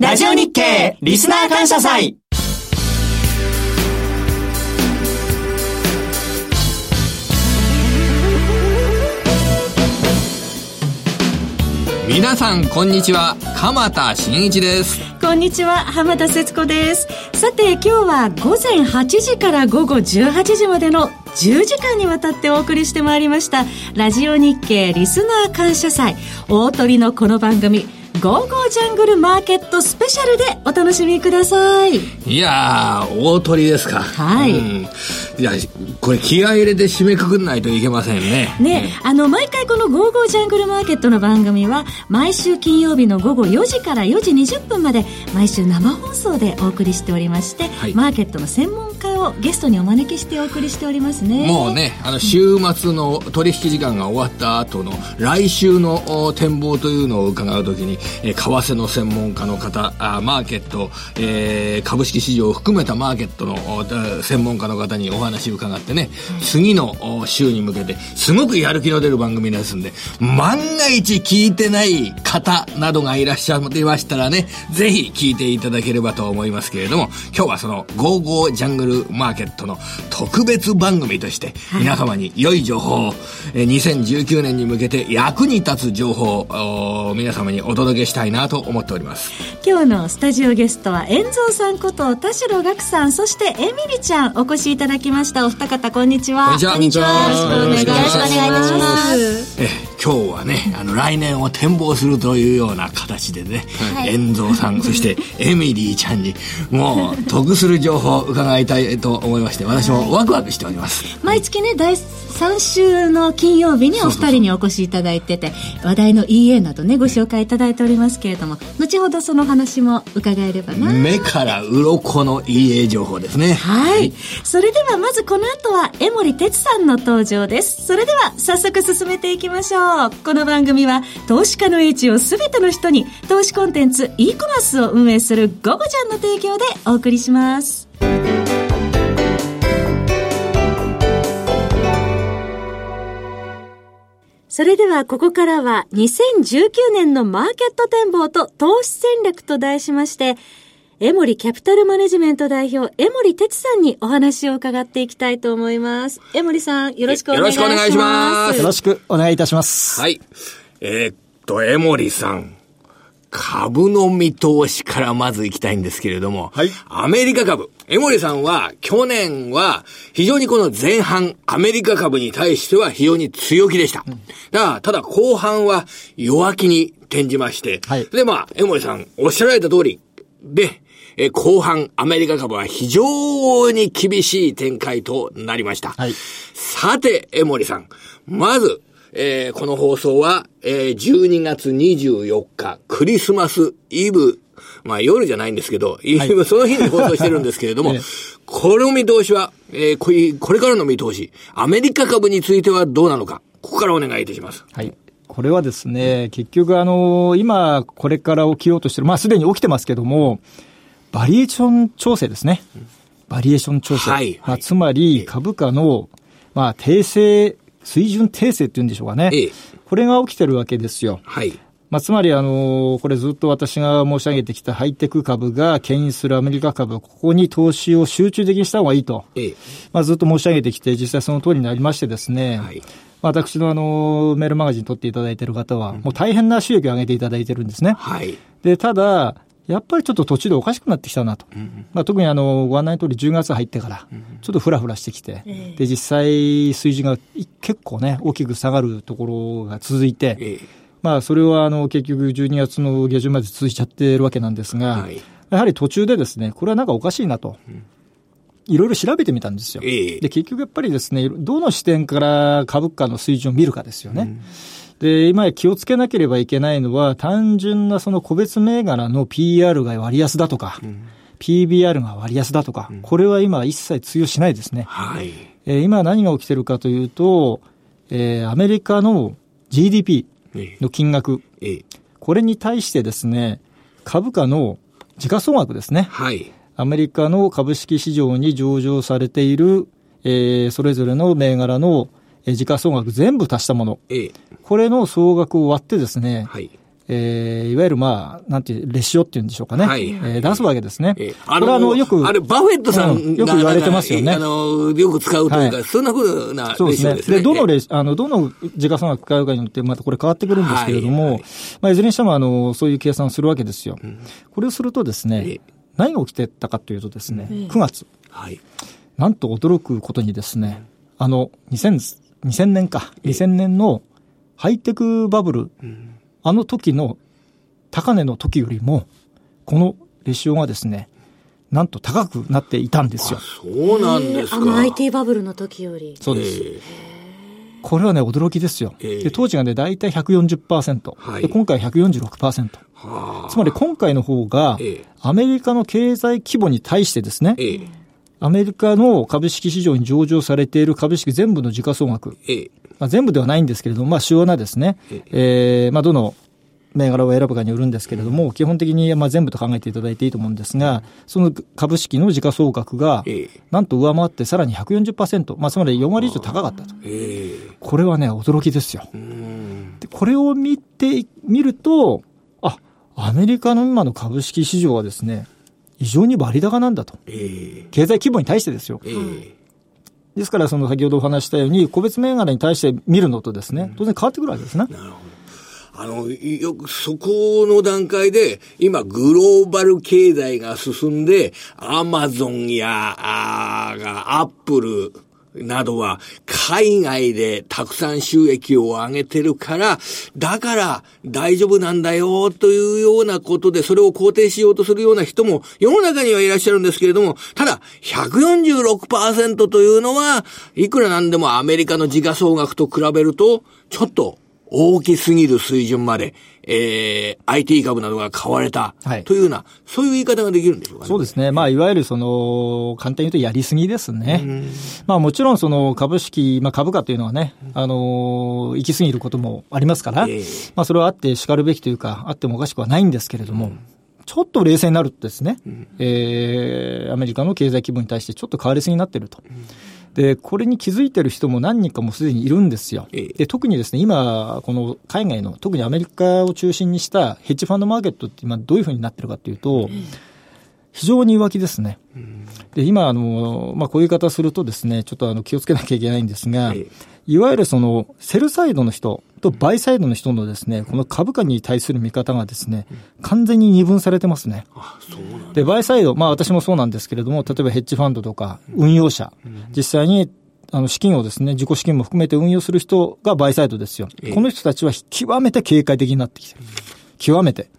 ラジオ日経リスナー感謝祭。皆さんこんにちは。鎌田新一です。こんにちは浜田節子です。さて今日は午前8時から午後18時までの10時間にわたってお送りしてまいりましたラジオ日経リスナー感謝祭。大鳥のこの番組ゴーゴージャングルマーケットスペシャルでお楽しみください。いやー、大鳥ですか。はい。うん、いや、これ気合入れて締めくくんないといけませんね。ね、あの、毎回このゴーゴージャングルマーケットの番組は、毎週金曜日の午後4時から4時20分まで、毎週生放送でお送りしておりまして、はい、マーケットの専門家をゲストにお招きしてお送りしておりますね。もうね、あの、週末の取引時間が終わった後の、来週の展望というのを伺うときに、え為替の専門家の方あマーケット、えー、株式市場を含めたマーケットの専門家の方にお話を伺ってね、次の週に向けてすごくやる気の出る番組ですんで万が一聞いてない方などがいらっしゃってましたらねぜひ聞いていただければと思いますけれども今日はその「ゴーゴージャングルマーケット」の特別番組として皆様に良い情報を、え2019年に向けて役に立つ情報を皆様にお届けしたいなと思っております。今日のスタジオゲストは遠蔵さんこと田代岳さんそしてエミリちゃんお越しいただきました。お二方こんにちは。こんにちは。よろしくお願いします。え今日はねあの来年を展望するというような形でね、はい、遠蔵さんそしてエミリーちゃんにもう得する情報を伺いたいと思いまして私もワクワクしております、毎月ね第3週の金曜日にお二人にお越しいただいてて話題の EA などねご紹介いただいておりますけれども後ほどその話も伺えればな。目から鱗の EA 情報ですね。はい、それではまずこの後は江森哲さんの登場です。それでは早速進めていきましょう。この番組は投資家の英知を全ての人に投資コンテンツ e コマースを運営する「ゴゴちゃん」の提供でお送りしますそれではここからは2019年のマーケット展望と投資戦略と題しまして、エモリキャピタルマネジメント代表、エモリ哲さんにお話を伺っていきたいと思います。エモリさん、よろしくお願いします。よろしくお願いします。よろしくお願いいたします。はい。えー、っと、エモリさん。株の見通しからまず行きたいんですけれども、はい。アメリカ株。江森さんは、去年は、非常にこの前半、アメリカ株に対しては非常に強気でした。うん、だから、ただ後半は弱気に転じまして、はい。で、まあ、江森さん、おっしゃられた通り、で、え後半、アメリカ株は非常に厳しい展開となりました。はい。さて、江森さん、まず、えー、この放送は、えー、12月24日、クリスマスイブ、まあ夜じゃないんですけど、はい、その日に放送してるんですけれども、この見通しは、えー、ここれからの見通し、アメリカ株についてはどうなのか、ここからお願いいたします。はい。これはですね、結局あの、今、これから起きようとしてる、まあすでに起きてますけども、バリエーション調整ですね。バリエーション調整。はい。まあ、つまり、株価の、まあ、訂正水準訂正っていうんでしょうかね。ええ、これが起きてるわけですよ。はい。まあ、つまり、あの、これずっと私が申し上げてきたハイテク株が牽引するアメリカ株、ここに投資を集中的にした方がいいと。ええ、まあ、ずっと申し上げてきて、実際その通りになりましてですね。はい。私のあの、メールマガジン取っていただいている方は、もう大変な収益を上げていただいてるんですね。はい。で、ただ、やっぱりちょっと途中でおかしくなってきたなと。うんうん、まあ、特にあの、ご案内の通り10月入ってから、ちょっとふらふらしてきて、うんうん、で、実際水準が結構ね、大きく下がるところが続いて、えー、まあ、それはあの、結局12月の下旬まで続いちゃってるわけなんですが、はい、やはり途中でですね、これはなんかおかしいなと。いろいろ調べてみたんですよ。えー、で、結局やっぱりですね、どの視点から株価の水準を見るかですよね。うんで、今気をつけなければいけないのは、単純なその個別銘柄の PR が割安だとか、うん、PBR が割安だとか、うん、これは今一切通用しないですね。はい。えー、今何が起きてるかというと、えー、アメリカの GDP の金額、えー、これに対してですね、株価の時価総額ですね。はい。アメリカの株式市場に上場されている、えー、それぞれの銘柄の時価総額全部足したもの、ええ、これの総額を割ってですね、はい、えー、いわゆるまあ、なんていう、レシオっていうんでしょうかね。はい。えー、出すわけですね。えー、あのこれあの、よく、あれ、バフェットさん、うん、よく言われてますよね。あの、よく使うというか、はい、そんなふうなレシオですね。そうですね。で、どのレシ、あの、どの時価総額使うかによって、またこれ変わってくるんですけれども、はいはい、まあ、いずれにしても、あの、そういう計算をするわけですよ。うん、これをするとですね、えー、何が起きてたかというとですね、うん、9月。はい。なんと驚くことにですね、あの、2000、2000年か、2000年のハイテクバブル、あの時の高値の時よりも、このレシオがですね、なんと高くなっていたんですよ。そうなんですか。あの IT バブルの時より。そうです。これはね、驚きですよ。で当時がね、大体140%。はい、で今回146%。はつまり今回の方が、アメリカの経済規模に対してですね、アメリカの株式市場に上場されている株式全部の時価総額、まあ、全部ではないんですけれども、まあ、主要なですね、えー、まあ、どの銘柄を選ぶかによるんですけれども、基本的にまあ全部と考えていただいていいと思うんですが、その株式の時価総額が、なんと上回ってさらに140%、まあ、つまり4割以上高かったと。これはね、驚きですよ。でこれを見て、みると、あ、アメリカの今の株式市場はですね、異常に割高なんだと。経済規模に対してですよ。ですから、その先ほどお話したように、個別銘柄に対して見るのとですね、当然変わってくるわけですね。なるほど。あの、よくそこの段階で、今グローバル経済が進んで、アマゾンや、あアップル、などは海外でたくさん収益を上げてるから、だから大丈夫なんだよというようなことでそれを肯定しようとするような人も世の中にはいらっしゃるんですけれども、ただ146%というのは、いくらなんでもアメリカの時価総額と比べると、ちょっと大きすぎる水準まで、えー、IT 株などが買われた、はい、というような、そういう言い方ができるんでしょうか、ね、そうですね。まあ、いわゆるその、簡単に言うとやりすぎですね。まあ、もちろんその株式、まあ、株価というのはね、あの、行き過ぎることもありますから、えー、まあ、それはあって叱るべきというか、あってもおかしくはないんですけれども、うん。ちょっと冷静になるとですね、うん、えー、アメリカの経済規模に対してちょっと変わりすぎになっていると。うんで、これに気づいてる人も何人かもすでにいるんですよ。で、特にですね、今、この海外の、特にアメリカを中心にしたヘッジファンドマーケットって今どういうふうになってるかというと、非常に弱気ですね。で、今、あの、まあ、こういう言い方するとですね、ちょっとあの、気をつけなきゃいけないんですが、いわゆるその、セルサイドの人とバイサイドの人のですね、この株価に対する見方がですね、完全に二分されてますね。で、バイサイド、まあ私もそうなんですけれども、例えばヘッジファンドとか運用者、実際にあの資金をですね、自己資金も含めて運用する人がバイサイドですよ。この人たちは極めて警戒的になってきてる。極めて。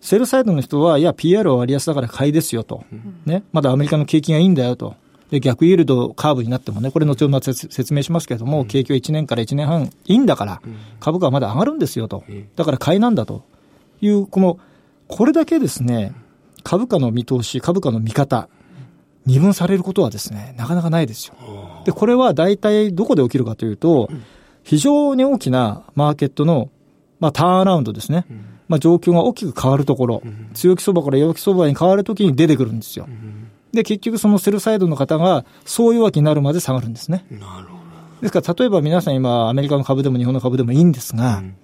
セルサイドの人は、いや、PR は割安だから買いですよと。ね。まだアメリカの景気がいいんだよと。で、逆イールドカーブになってもね、これ後ほど説明しますけれども、景気は1年から1年半いいんだから、株価はまだ上がるんですよと。だから買いなんだという、この、これだけですね、株価の見通し、株価の見方、二分されることはですね、なかなかないですよ。で、これは大体どこで起きるかというと、非常に大きなマーケットの、まあ、ターンアラウンドですね。まあ、状況が大きく変わるところ、強気相場から弱気相場に変わるときに出てくるんですよ。で、結局そのセルサイドの方が、そう弱気になるまで下がるんですね。なるほど。ですから、例えば皆さん今、アメリカの株でも日本の株でもいいんですが、うん、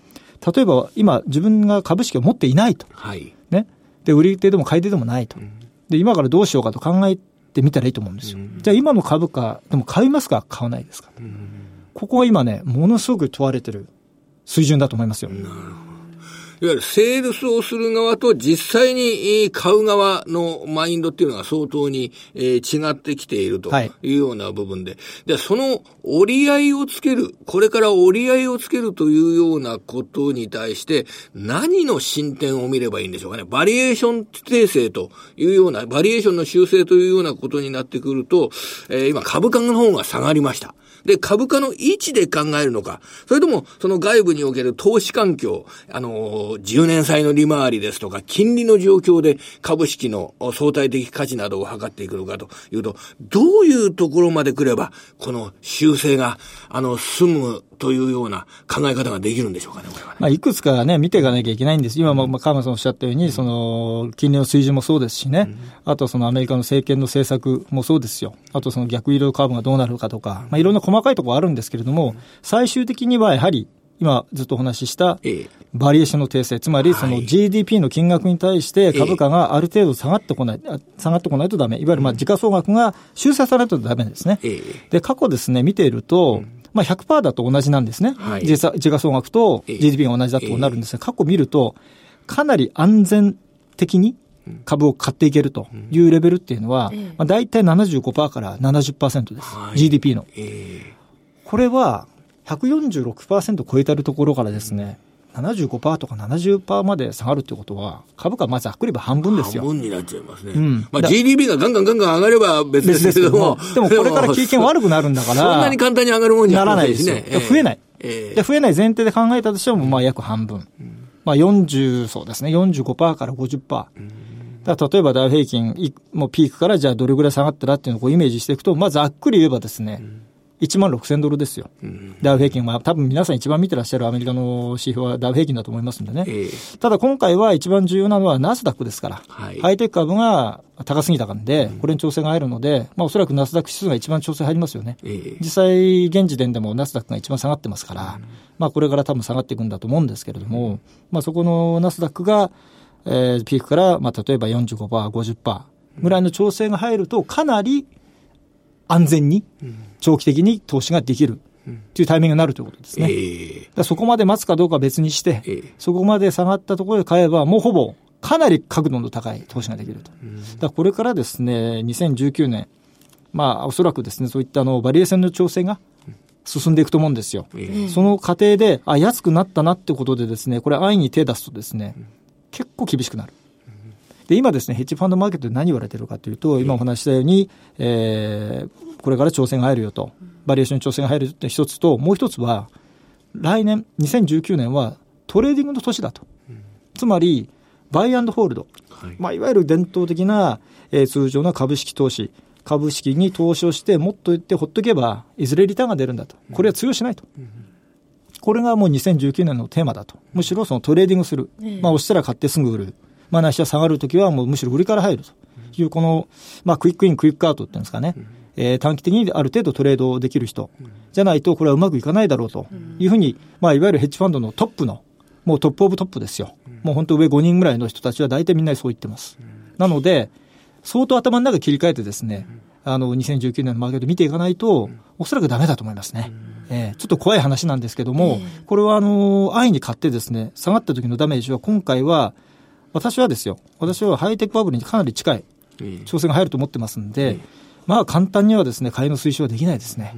例えば今、自分が株式を持っていないと。はい。ね。で、売り手でも買い手でもないと。うん、で、今からどうしようかと考えてみたらいいと思うんですよ。うん、じゃあ今の株価、でも買いますか買わないですか、ここが今ね、ものすごく問われてる水準だと思いますよ。なるほど。いわゆるセールスをする側と実際に買う側のマインドっていうのが相当に、え違ってきているというような部分で、はい、で、その折り合いをつける、これから折り合いをつけるというようなことに対して、何の進展を見ればいいんでしょうかね？バリエーション訂正というような、バリエーションの修正というようなことになってくると、えー、今株価の方が下がりました。で、株価の位置で考えるのか、それとも、その外部における投資環境、あの、10年債の利回りですとか、金利の状況で株式の相対的価値などを測っていくのかというと、どういうところまで来れば、この修正が、あの、済むというような考え方ができるんでしょうかね、これは、ね、まあ、いくつかね、見ていかなきゃいけないんです。今も、まあ、川間さんおっしゃったように、その、金利の水準もそうですしね、あとそのアメリカの政権の政策もそうですよ。あとその逆移動カーブがどうなるかとか、まあ、いろんな細かいところあるんですけれども、最終的にはやはり、今ずっとお話しした、バリエーションの訂正、つまりその GDP の金額に対して株価がある程度下がってこない、下がってこないとダメ。いわゆるまあ時価総額が修正されるとダメですね。で、過去ですね、見ていると、まあ100%だと同じなんですね。はい、時価総額と GDP が同じだとなるんです。が、過去見ると、かなり安全的に株を買っていけるというレベルっていうのは、まあ、大体75%から70%です。はい、GDP の。これは、146%超えてるところからですね、75%とか70%まで下がるってことは、株価まずざっくりば半分ですよ。半分になっちゃいますね。うん。まあ GDP がガンガンガンガン上がれば別ですけども。でもこれから経験悪くなるんだから。そんなに簡単に上がるもんじゃならないですね。増えない。えー、増えない前提で考えたとしても、まあ約半分。まあ40、そうですね、45%から50%。だ例えばダウ平均、もうピークからじゃあどれぐらい下がったらっていうのをイメージしていくと、まあざっくり言えばですね、うん1万6000ドルですよ。うん、ダウ平均は、多分皆さん一番見てらっしゃるアメリカの指標はダウ平均だと思いますんでね。えー、ただ今回は一番重要なのはナスダックですから、はい、ハイテク株が高すぎたからで、これに調整が入るので、まあおそらくナスダック指数が一番調整入りますよね。えー、実際、現時点でもナスダックが一番下がってますから、うん、まあこれから多分下がっていくんだと思うんですけれども、まあそこのナスダックが、えー、ピークから、まあ例えば45%、50%ぐらいの調整が入ると、かなり安全に、長期的に投資ができる。というタイミングになるということですね。えー、そこまで待つかどうかは別にして、えー、そこまで下がったところで買えば、もうほぼかなり角度の高い投資ができると。だこれからですね、2019年、まあ、おそらくですね、そういったあの、バリエーションの調整が進んでいくと思うんですよ。えー、その過程で、あ、安くなったなってことでですね、これ安易に手出すとですね、結構厳しくなる。で、今ですね、ヘッジファンドマーケットで何言われてるかというと、今お話したように、えー、これから調整が入るよと、バリュエーション調整が入るって一つと、もう一つは、来年、2019年はトレーディングの年だと。つまり、 buy and hold。はい、まあ、いわゆる伝統的な、えー、通常の株式投資。株式に投資をして、持っといてほっとけば、いずれリターンが出るんだと。これは通用しないと。これがもう2019年のテーマだと。むしろそのトレーディングする。まあ、押したら買ってすぐ売る。まあ、ないしは下がるときはもうむしろ売りから入ると。いう、この、まあ、 quick in、quick out っていうんですかね。えー、短期的にある程度トレードできる人。じゃないと、これはうまくいかないだろうと。いうふうに、まあ、いわゆるヘッジファンドのトップの、もう top of top ですよ。もう本当上5人ぐらいの人たちは大体みんなそう言ってます。なので、相当頭の中切り替えてですね、あの、2019年のマーケット見ていかないと、おそらくダメだと思いますね。えー、ちょっと怖い話なんですけども、これはあの、安易に買ってですね、下がった時のダメージは今回は、私はですよ、私はハイテクバブルにかなり近い調整が入ると思ってますんで、まあ簡単にはですね、買いの推奨はできないですね。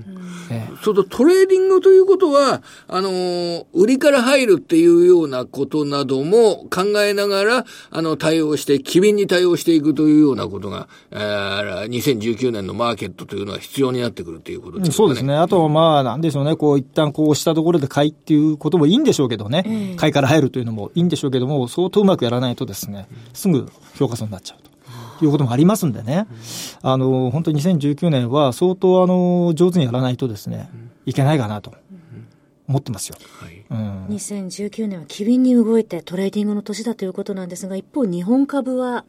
ええ、そのトレーディングということは、あのー、売りから入るっていうようなことなども考えながら、あの、対応して、機敏に対応していくというようなことが、えー、2019年のマーケットというのは必要になってくるということですね。そうですね。あと、まあ、なんでしょうね、こう、一旦こうしたところで買いっていうこともいいんでしょうけどね、うん、買いから入るというのもいいんでしょうけども、相当うまくやらないとですね、すぐ評価損になっちゃうと。いうこともありますんでね、あの、本当に2019年は相当あの、上手にやらないとですね、いけないかなと。思ってますよ、はいうん、2019年は機敏に動いてトレーディングの年だということなんですが、一方、日本株は、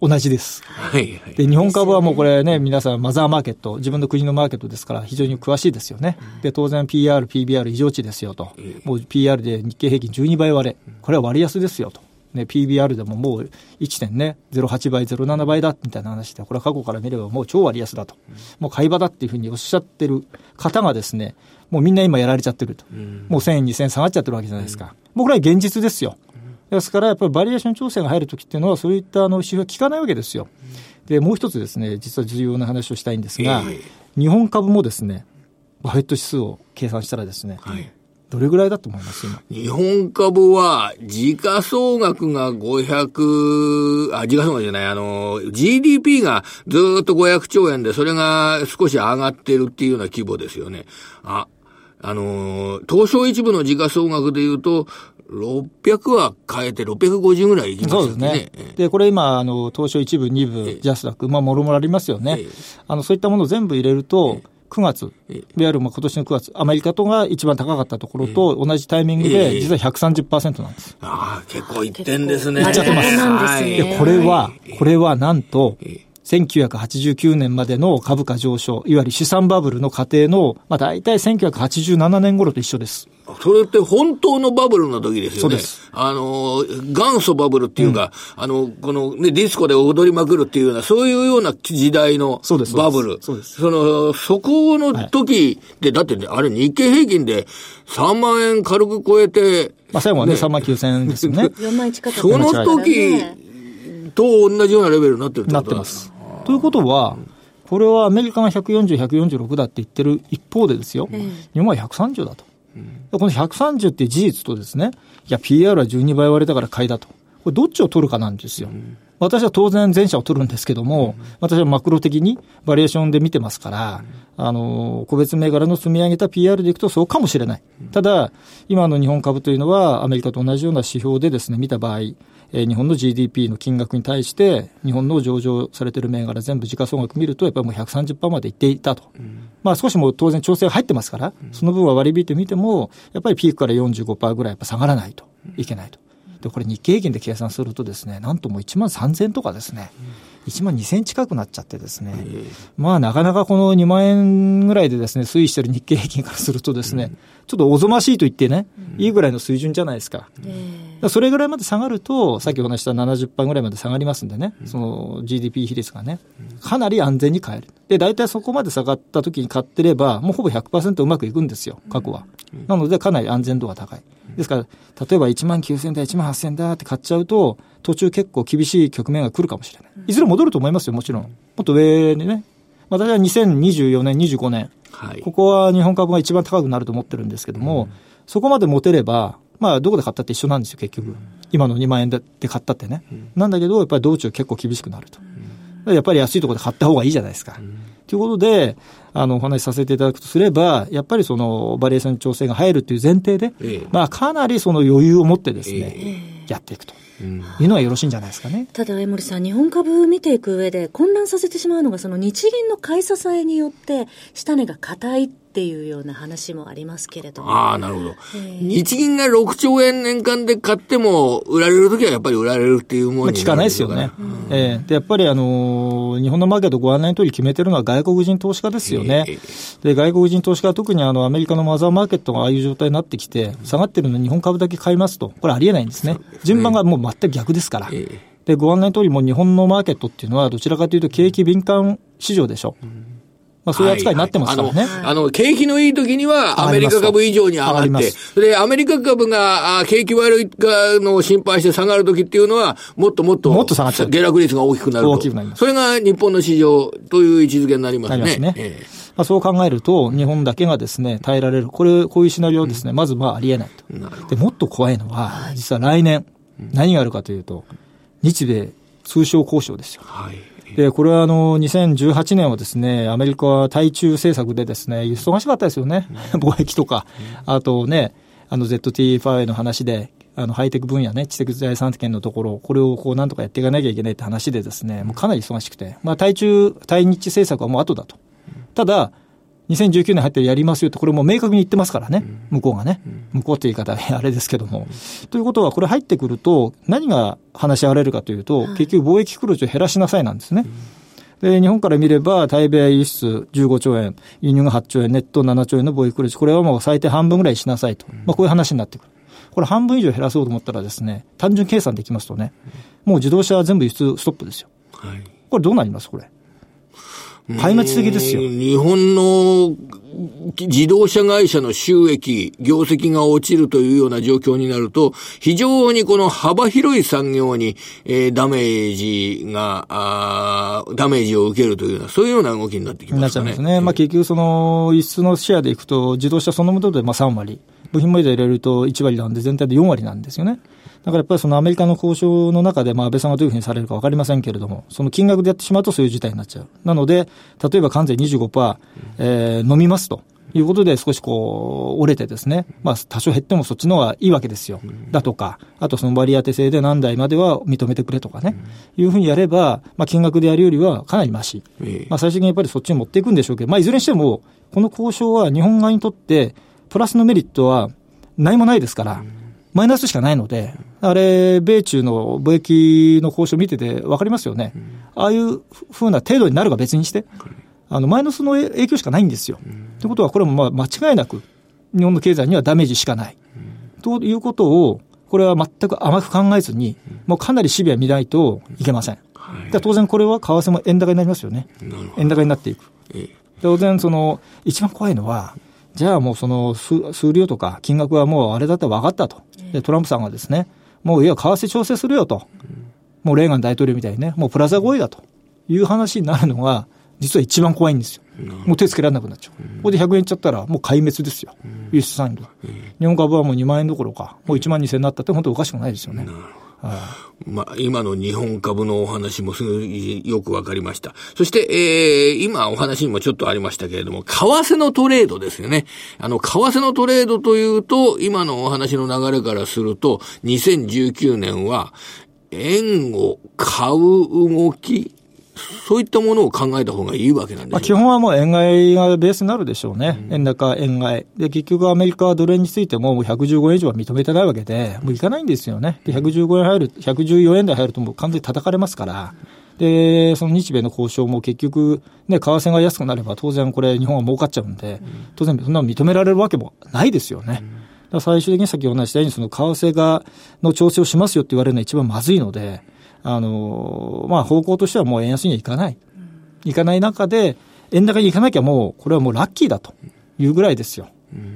同じです。はい、はい。で、日本株はもうこれね、皆さんマザーマーケット、自分の国のマーケットですから非常に詳しいですよね。で、当然 PER、PBR 異常値ですよと。もう PR で日経平均12倍割れ。これは割安ですよと。ね、PBR でももう1.08倍、07倍だみたいな話で、これは過去から見ればもう超割安だと、うん、もう買い場だっていうふうにおっしゃってる方がですね、もうみんな今やられちゃってると。うん、もう1000円、2000円下がっちゃってるわけじゃないですか。うん、もうこれは現実ですよ。ですから、やっぱりバリエーション調整が入るときっていうのは、そういったあの指標は効かないわけですよ。で、もう一つですね、実は重要な話をしたいんですが、えー、日本株もですね、バフェット指数を計算したらですね、はいどれぐらいだと思います日本株は、時価総額が500、あ、時価総額じゃない、あの、GDP がずっと500兆円で、それが少し上がってるっていうような規模ですよね。あ、あの、東証一部の時価総額で言うと、600は変えて650ぐらいいきますね。そうですね。で、これ今、あの、東証一部、二部、ジャスダック、まあ、もろもろありますよね。あの、そういったものを全部入れると、9月、いわゆる今年の9月、アメリカとが一番高かったところと同じタイミングで、実は130%なんです。ああ、結構いってんですね。いっちゃってます。で、これは、これはなんと、1989年までの株価上昇、いわゆる資産バブルの過程の、まあ大体1987年頃と一緒です。それって本当のバブルの時ですよね。そうです。あの、元祖バブルっていうか、うん、あの、このね、ディスコで踊りまくるっていうような、そういうような時代のバブル。そうです。その、そこの時で、はい、だってね、あれ日経平均で3万円軽く超えて、まあ最後はね、ね3万9千円ですよね。4万近くその時と同じようなレベルになってるなってます。ということは、これはアメリカが140、146だって言ってる一方でですよ、日本は130だと。この130っていう事実とですね、いや、PR は12倍割れたから買いだと。これどっちを取るかなんですよ。私は当然前者を取るんですけども、私はマクロ的にバリエーションで見てますから、あの、個別銘柄の積み上げた PR でいくとそうかもしれない。ただ、今の日本株というのはアメリカと同じような指標でですね、見た場合、えー、日本の GDP の金額に対して、日本の上場されている銘柄全部時価総額見ると、やっぱりもう130%までいっていたと。うん、まあ少しも当然調整が入ってますから、うん、その分は割り引いてみても、やっぱりピークから45%ぐらいやっぱ下がらないといけないと。で、これ日経平均で計算するとですね、なんともう1万3000とかですね、1万2000近くなっちゃってですね、まあなかなかこの2万円ぐらいでですね、推移してる日経平均からするとですね、ちょっとおぞましいと言ってね、いいぐらいの水準じゃないですか。それぐらいまで下がると、さっきお話した70%ぐらいまで下がりますんでね、その GDP 比率がね、かなり安全に買える。で、大体そこまで下がった時に買ってれば、もうほぼ100%うまくいくんですよ、過去は。なので、かなり安全度が高い。ですから、例えば1万9000だ、1万8000だって買っちゃうと、途中結構厳しい局面が来るかもしれない。いずれ戻ると思いますよ、もちろん。もっと上にね。私は2024年、25年、はい、ここは日本株が一番高くなると思ってるんですけども、うん、そこまで持てれば、まあ、どこで買ったって一緒なんですよ、結局。うん、今の2万円で買ったってね。うん、なんだけど、やっぱり道中結構厳しくなると。やっぱり安いところで買った方がいいじゃないですか。ということで、あの、お話しさせていただくとすれば、やっぱりその、バリエーション調整が入るという前提で、ええ、まあ、かなりその余裕を持ってですね、え、やっていくと。いうのはよろしいんじゃないですかね。ただ、江森さん、日本株見ていく上で混乱させてしまうのが、その日銀の買い支えによって、下値が硬いっていうような話もありますけれども。ああ、なるほど。日銀が6兆円年間で買っても、売られるときはやっぱり売られるっていうものに聞かないですよね。うん、えー、で、やっぱりあのー、日本のマーケットご案内の通り決めてるのは外国人投資家ですよね。えー、で、外国人投資家特にあの、アメリカのマザーマーケットがああいう状態になってきて、下がってるのに日本株だけ買いますと。これありえないんですね。順番がもう全く逆ですから。えーで、ご案内の通りも日本のマーケットっていうのはどちらかというと景気敏感市場でしょ。うんまあ、そういう扱いになってますからね。はいはい、あの、景気のいい時には、アメリカ株以上に上がって、で、アメリカ株が、あ景気悪いかの心配して下がる時っていうのは、もっともっと、もっと下がっちゃう。下落率が大きくなると。大きくなります。それが日本の市場という位置づけになりますね。なりますね。えー、まあ、そう考えると、日本だけがですね、耐えられる。これ、こういうシナリオですね、うん、まずまあありえないと。で、もっと怖いのは、実は来年、何があるかというと、日米通商交渉ですよ。はい。で、これはあの、2018年はですね、アメリカは対中政策でですね、忙しかったですよね。貿易とか、あとね、あの ZT5 の話で、あの、ハイテク分野ね、知的財産権のところ、これをこう、なんとかやっていかなきゃいけないって話でですね、もうかなり忙しくて、まあ、対中、対日政策はもう後だと。ただ、2019年入ってやりますよって、これも明確に言ってますからね、向こうがね。向こうって言い方、あれですけども。ということは、これ入ってくると、何が話し合われるかというと、結局貿易黒字を減らしなさいなんですね。で、日本から見れば、対米輸出15兆円、輸入が8兆円、ネット7兆円の貿易黒字、これはもう最低半分ぐらいしなさいと。まあ、こういう話になってくる。これ半分以上減らそうと思ったらですね、単純計算できますとね、もう自動車は全部輸出ストップですよ。はい、これどうなりますこれ？壊滅的ですよ。日本の自動車会社の収益、業績が落ちるというような状況になると、非常にこの幅広い産業に、えー、ダメージが、あダメージを受けるというような、そういうような動きになってきますね。なっちゃいますね。まあ結局その、輸出のシェアでいくと、自動車そのものでまあ3割、部品も入れると1割なんで全体で4割なんですよね。だからやっぱりそのアメリカの交渉の中で、まあ安倍さんがどういうふうにされるか分かりませんけれども、その金額でやってしまうとそういう事態になっちゃう。なので、例えば関税25%、えー、飲みますと。いうことで少しこう折れてですね、まあ多少減ってもそっちの方がいいわけですよ。だとか、あとその割り当て制で何台までは認めてくれとかね、いうふうにやれば、まあ金額でやるよりはかなりまし。まあ最終的にやっぱりそっちに持っていくんでしょうけど、まあいずれにしても、この交渉は日本側にとってプラスのメリットは何もないですから、マイナスしかないので、あれ、米中の貿易の交渉見てて分かりますよね。ああいうふうな程度になるか別にして、あの、マイナスの影響しかないんですよ。ということは、これもまあ間違いなく、日本の経済にはダメージしかない。ということを、これは全く甘く考えずに、もうかなりシビア見ないといけません。当然これは為替も円高になりますよね。円高になっていく。当然、その、一番怖いのは、じゃあもうその数量とか金額はもうあれだったら分かったと。で、トランプさんがですね、もういや、為替調整するよと。もうレーガン大統領みたいにね、もうプラザ合意だという話になるのが、実は一番怖いんですよ。もう手つけられなくなっちゃう。ここで100円いっちゃったら、もう壊滅ですよ。輸出産業。日本株はもう2万円どころか、もう1万2000円になったって本当おかしくないですよね。まあ、今の日本株のお話もすぐよくわかりました。そして、えー、今お話にもちょっとありましたけれども、為替のトレードですよね。あの、為替のトレードというと、今のお話の流れからすると、2019年は、円を買う動き、そういったものを考えた方がいいわけなんでまあ、基本はもう円買いがベースになるでしょうね。うん、円高、円買い。で、結局アメリカはドル円についてももう115円以上は認めてないわけで、もういかないんですよね。で、115円入る、114円台入るともう完全に叩かれますから。で、その日米の交渉も結局、ね、為替が安くなれば当然これ日本は儲かっちゃうんで、当然そんなの認められるわけもないですよね。最終的に先ほど話したように、その為替が、の調整をしますよって言われるのは一番まずいので、あの、まあ、方向としてはもう円安にはいかない。いかない中で、円高に行かなきゃもう、これはもうラッキーだというぐらいですよ。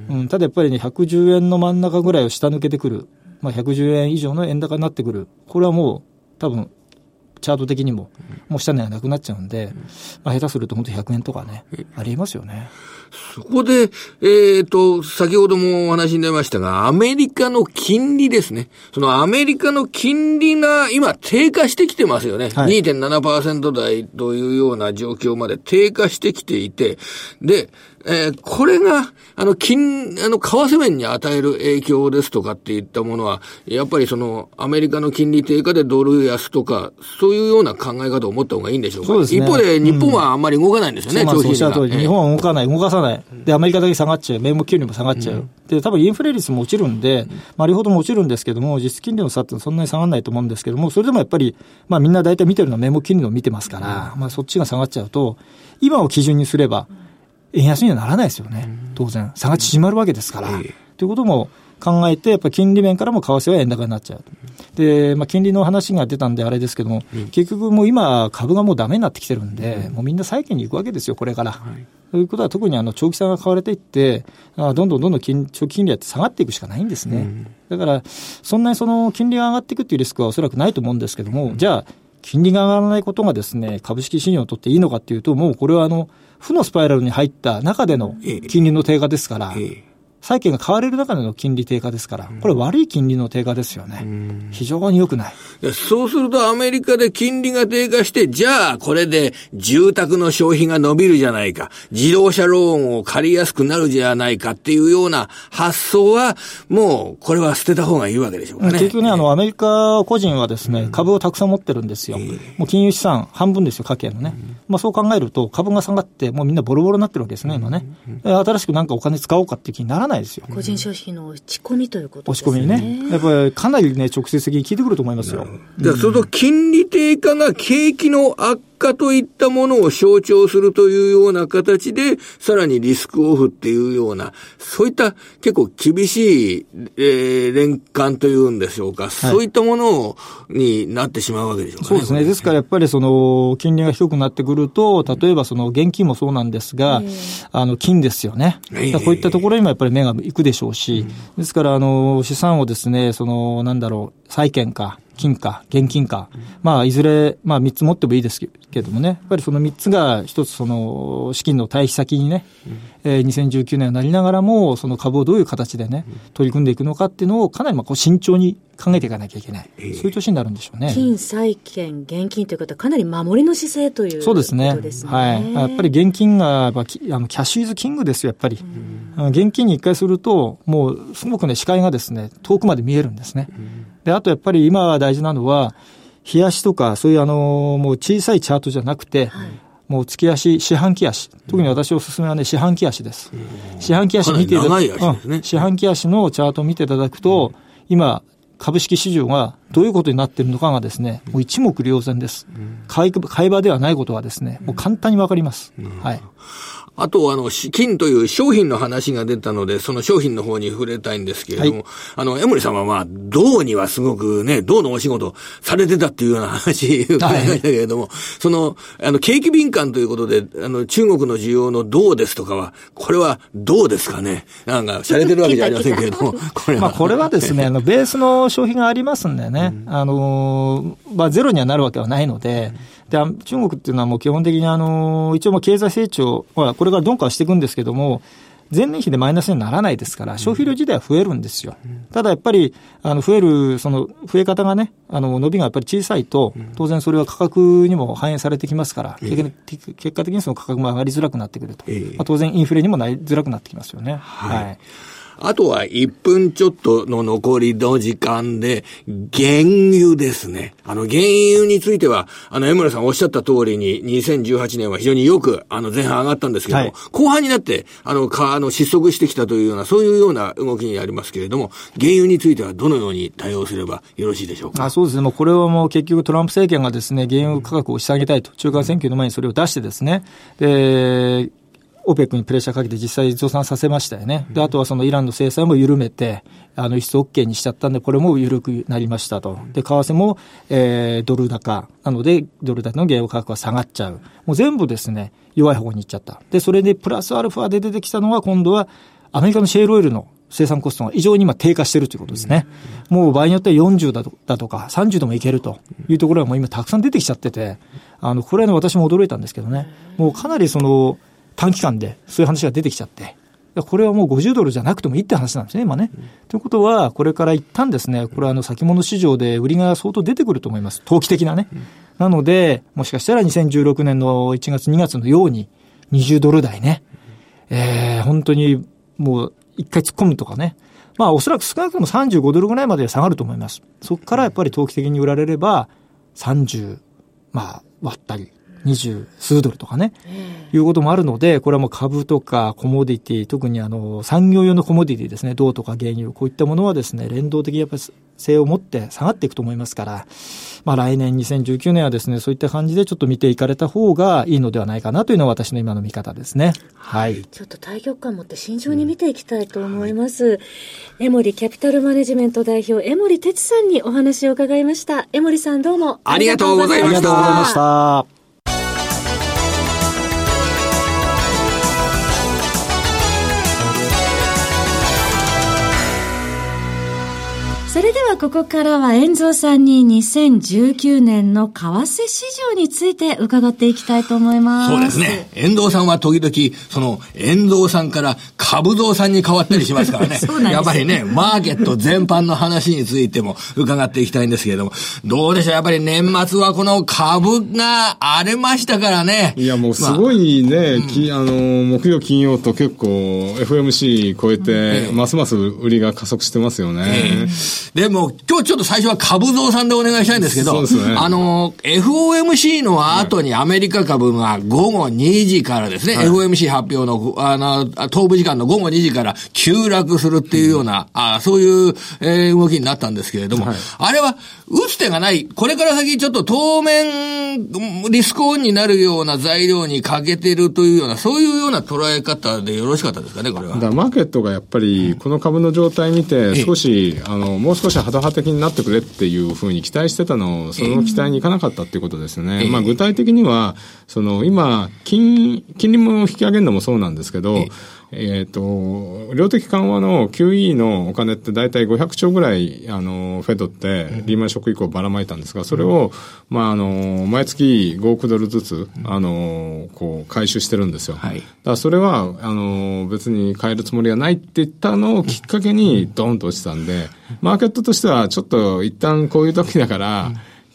うん、ただやっぱりね、110円の真ん中ぐらいを下抜けてくる。まあ、110円以上の円高になってくる。これはもう、多分、チャート的にも、もう下値はなくなっちゃうんで、まあ、下手すると本当100円とかね、ありえますよね。そこで、えっ、ー、と、先ほどもお話に出ましたが、アメリカの金利ですね。そのアメリカの金利が今低下してきてますよね。はい、2.7%台というような状況まで低下してきていて、で、えー、これが、あの、金、あの、為替面に与える影響ですとかっていったものは、やっぱりその、アメリカの金利低下でドル安とか、そういうような考え方を持った方がいいんでしょうか？そうですね、一方で、日本はあんまり動かないんですよね、うん、長期が。日本は動かない、動かさない。で、アメリカだけ下がっちゃう。名目金利も下がっちゃう。うん、で、多分インフレ率も落ちるんで、まあ、あれほども落ちるんですけども、実質金利の差ってそんなに下がらないと思うんですけども、それでもやっぱり、まあみんな大体見てるのは名目金利を見てますから、まあそっちが下がっちゃうと、今を基準にすれば、円安にはならないですよね、当然。差が縮まるわけですから。ということも考えて、やっぱり金利面からも為替は円高になっちゃう。で、まあ、金利の話が出たんであれですけども、結局もう今、株がもうだめになってきてるんで、もうみんな債券に行くわけですよ、これから。ということは、特にあの長期差が買われていって、あどんどんどんどん金長期金利は下がっていくしかないんですね。だから、そんなにその金利が上がっていくっていうリスクはおそらくないと思うんですけども、じゃあ、金利が上がらないことがですね、株式市場にとっていいのかっていうと、もうこれはあの、負のスパイラルに入った中での金利の低下ですから、債券が買われる中での金利低下ですから、これ悪い金利の低下ですよね。非常に良くない。いそうするとアメリカで金利が低下して、じゃあこれで住宅の消費が伸びるじゃないか、自動車ローンを借りやすくなるじゃないかっていうような発想は、もうこれは捨てた方がいいわけでしょうかね。結局ね、あの、アメリカ個人はですね、株をたくさん持ってるんですよ。もう金融資産半分ですよ、家計のね。まあそう考えると、株が下がって、もうみんなボロボロになってるわけですね、今ね。新しくなんかお金使おうかっていう気にならないですよ。個人消費の落ち込みということですね。落ち込みね。やっぱりかなりね、直接的に効いてくると思いますよ。じゃあ、その金利低下が景気の悪化といったものを象徴するというような形で、さらにリスクオフっていうような、そういった結構厳しい、えー、連関というんでしょうか、はい、そういったものになってしまうわけでしょうか、ね、そうですね。ですからやっぱりその、金利が低くなってくると、例えばその現金もそうなんですが、あの、金ですよね。こういったところにもやっぱり目が行くでしょうし、ですからあの、資産をですね、その、なんだろう、債券か、金か、現金か、まあ、いずれ、まあ、3つ持ってもいいですけどもね、やっぱりその3つが一つその資金の対比先にね、うん、えー、2019年はなりながらも、その株をどういう形でね、取り組んでいくのかっていうのをかなりまあこう慎重に考えていかなきゃいけない、えー、そういう年になるんでしょうね。金、債券、現金ということは、かなり守りの姿勢という、そうですね。はい。やっぱり現金が、あのキャッシュイズキングですよ、やっぱり。うん、現金に一回すると、もうすごくね、視界がですね、遠くまで見えるんですね。うんで、あとやっぱり今大事なのは、日足とか、そういうあの、もう小さいチャートじゃなくて、はい、もう月足、四半期足。特に私おすすめはね、四半期足です。四半期足い見てただく、ね、四半期足のチャートを見ていただくと、今、株式市場がどういうことになっているのかがですね、もう一目瞭然です。買い買い場ではないことはですね、もう簡単にわかります。はい。あと、あの、金という商品の話が出たので、その商品の方に触れたいんですけれども、はい、あの、江森さんはまあ、銅にはすごくね、銅のお仕事されてたっていうような話伺いましたけれども、はい、その、あの、景気敏感ということで、あの、中国の需要の銅ですとかは、これはどうですかね？なんか、されてるわけじゃありませんけれども、これは。まあ、これはですね、あの、ベースの消費がありますんでね、うん、あの、まあ、ゼロにはなるわけはないので、うんで、中国っていうのはもう基本的にあの、一応もう経済成長、ほら、これから鈍化していくんですけども、前年比でマイナスにならないですから、消費量自体は増えるんですよ。ただやっぱり、あの、増える、その、増え方がね、あの、伸びがやっぱり小さいと、当然それは価格にも反映されてきますから、結果的にその価格も上がりづらくなってくると。まあ、当然インフレにもなりづらくなってきますよね。はい、はいあとは1分ちょっとの残りの時間で、原油ですね。あの、原油については、あの、江村さんおっしゃった通りに、2018年は非常によく、あの、前半上がったんですけども、はい、後半になって、あの、か、あの、失速してきたというような、そういうような動きにありますけれども、原油についてはどのように対応すればよろしいでしょうか？あそうですね。もうこれはもう結局トランプ政権がですね、原油価格を押し上げたいと、中間選挙の前にそれを出してですね、で、オペックにプレッシャーかけて実際増産させましたよね。で、あとはそのイランの制裁も緩めて、あの、輸出 OK にしちゃったんで、これも緩くなりましたと。で、為替も、えー、ドル高。なので、ドル高の原油価格は下がっちゃう。もう全部ですね、弱い方に行っちゃった。で、それでプラスアルファで出てきたのは、今度は、アメリカのシェールオイルの生産コストが異常に今低下しているということですね。もう場合によっては40だとだとか30でもいけるというところがもう今たくさん出てきちゃってて、あの、これはね、私も驚いたんですけどね。もうかなりその、短期間でそういう話が出てきちゃって、これはもう50ドルじゃなくてもいいって話なんですね、今ね。ということは、これから一旦ですね、これはあの先物市場で売りが相当出てくると思います。投機的なね。なので、もしかしたら2016年の1月2月のように、20ドル台ね。えー、本当にもう一回突っ込むとかね。まあおそらく少なくとも35ドルぐらいまで下がると思います。そこからやっぱり投機的に売られれば、30、まあ割ったり、二十数ドルとかね、いうこともあるので、これはもう株とかコモディティ、特にあの産業用のコモディティですね、銅とか原油、こういったものはですね、連動的にやっぱり性を持って下がっていくと思いますから、まあ来年2019年はですね、そういった感じでちょっと見ていかれた方がいいのではないかなというのは私の今の見方ですね。はい。ちょっと対局感を持って慎重に見ていきたいと思います。うん江森キャピタルマネジメント代表、江森哲さんにお話を伺いました。江森さんどうもありがとうございました。ありがとうございました。れではここからは遠蔵さんに2019年の為替市場について伺っていきたいと思います。そうですね。遠蔵さんは時々、その遠蔵さんから株蔵さんに変わったりしますからね。やっぱりね、マーケット全般の話についても伺っていきたいんですけれども、どうでしょう？やっぱり年末はこの株が荒れましたからね。いやもうすごいね、まあ、きあの、木曜金曜と結構 FMC 超えて、ますます売りが加速してますよね。えーでも、今日ちょっと最初は株増さんでお願いしたいんですけど、ね。あの、FOMC の後にアメリカ株が午後2時からですね、はい、FOMC 発表の、あの、東部時間の午後2時から急落するっていうような、うん、あそういう、えー、動きになったんですけれども、はい、あれは、打つ手がない、これから先ちょっと当面、リスクオンになるような材料に欠けてるというような、そういうような捉え方でよろしかったですかね、これは。だマーケットがやっぱり、この株の状態見て、少し、あの、もう少しハト派的になってくれっていうふうに期待してたのを、その期待にいかなかったっていうことですね。まあ具体的には、その今、金、金利も引き上げるのもそうなんですけど、えっ、ー、と、量的緩和の QE のお金って大体500兆ぐらい、あの、フェドってリーマンショック以降ばらまいたんですが、それを、まあ、あの、毎月5億ドルずつ、あの、こう、回収してるんですよ。はい。だからそれは、あの、別に変えるつもりはないって言ったのをきっかけにドーンと落ちたんで、マーケットとしてはちょっと一旦こういう時だから、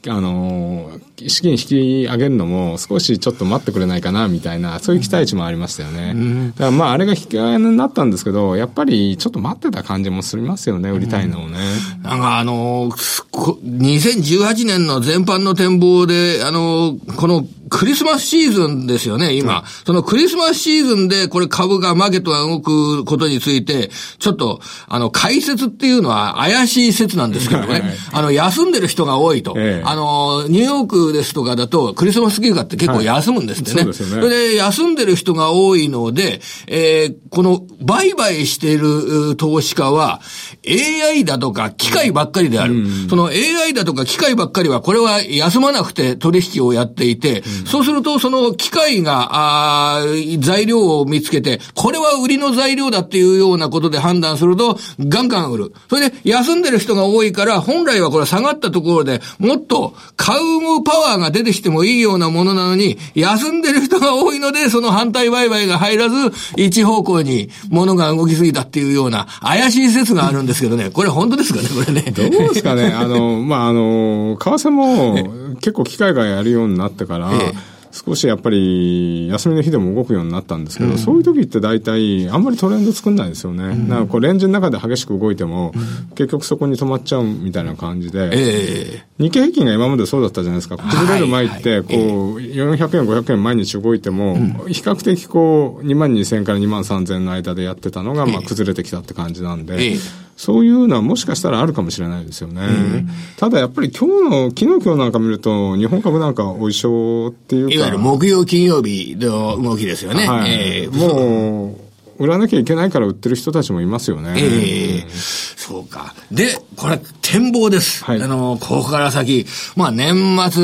あの、資金引き上げるのも少しちょっと待ってくれないかなみたいな、そういう期待値もありましたよね。うん、だからまああれが引き上げになったんですけど、やっぱりちょっと待ってた感じもしますよね、売りたいのをね。うん、なんかあの、2018年の全般の展望で、あの、このクリスマスシーズンですよね、今。そのクリスマスシーズンで、これ株が、マーケットが動くことについて、ちょっと、あの、解説っていうのは怪しい説なんですけどね。あの、休んでる人が多いと。あの、ニューヨークですとかだと、クリスマス休暇って結構休むんですってね。それで、休んでる人が多いので、えー、この、売買している投資家は、AI だとか機械ばっかりである。その AI だとか機械ばっかりは、これは休まなくて取引をやっていて、そうすると、その機械が、あ材料を見つけて、これは売りの材料だっていうようなことで判断すると、ガンガン売る。それで、休んでる人が多いから、本来はこれ下がったところでもっと買うパワーが出てきてもいいようなものなのに、休んでる人が多いので、その反対売買が入らず、一方向に物が動きすぎたっていうような怪しい説があるんですけどね、これ本当ですかね、これね。どうですかね、あの、まあ、あの、為替も結構機械がやるようになってから、ええ少しやっぱり休みの日でも動くようになったんですけど、うん、そういう時って大体あんまりトレンド作んないですよね。うん、だからこうレンジの中で激しく動いても、うん、結局そこに止まっちゃうみたいな感じで、えー、日経平均が今までそうだったじゃないですか。崩れる前って、こう、400円、500円毎日動いても、比較的こう、2万2000円から2万3000円の間でやってたのが、まあ崩れてきたって感じなんで、えーそういうのはもしかしたらあるかもしれないですよね。うん、ただやっぱり今日の、昨日今日なんか見ると、日本株なんかお一緒っていうか。いわゆる木曜金曜日の動きですよね。はい、えー、もう、売らなきゃいけないから売ってる人たちもいますよね。ええー、そうか。で、これ、展望です。はい、あの、ここから先、まあ年末、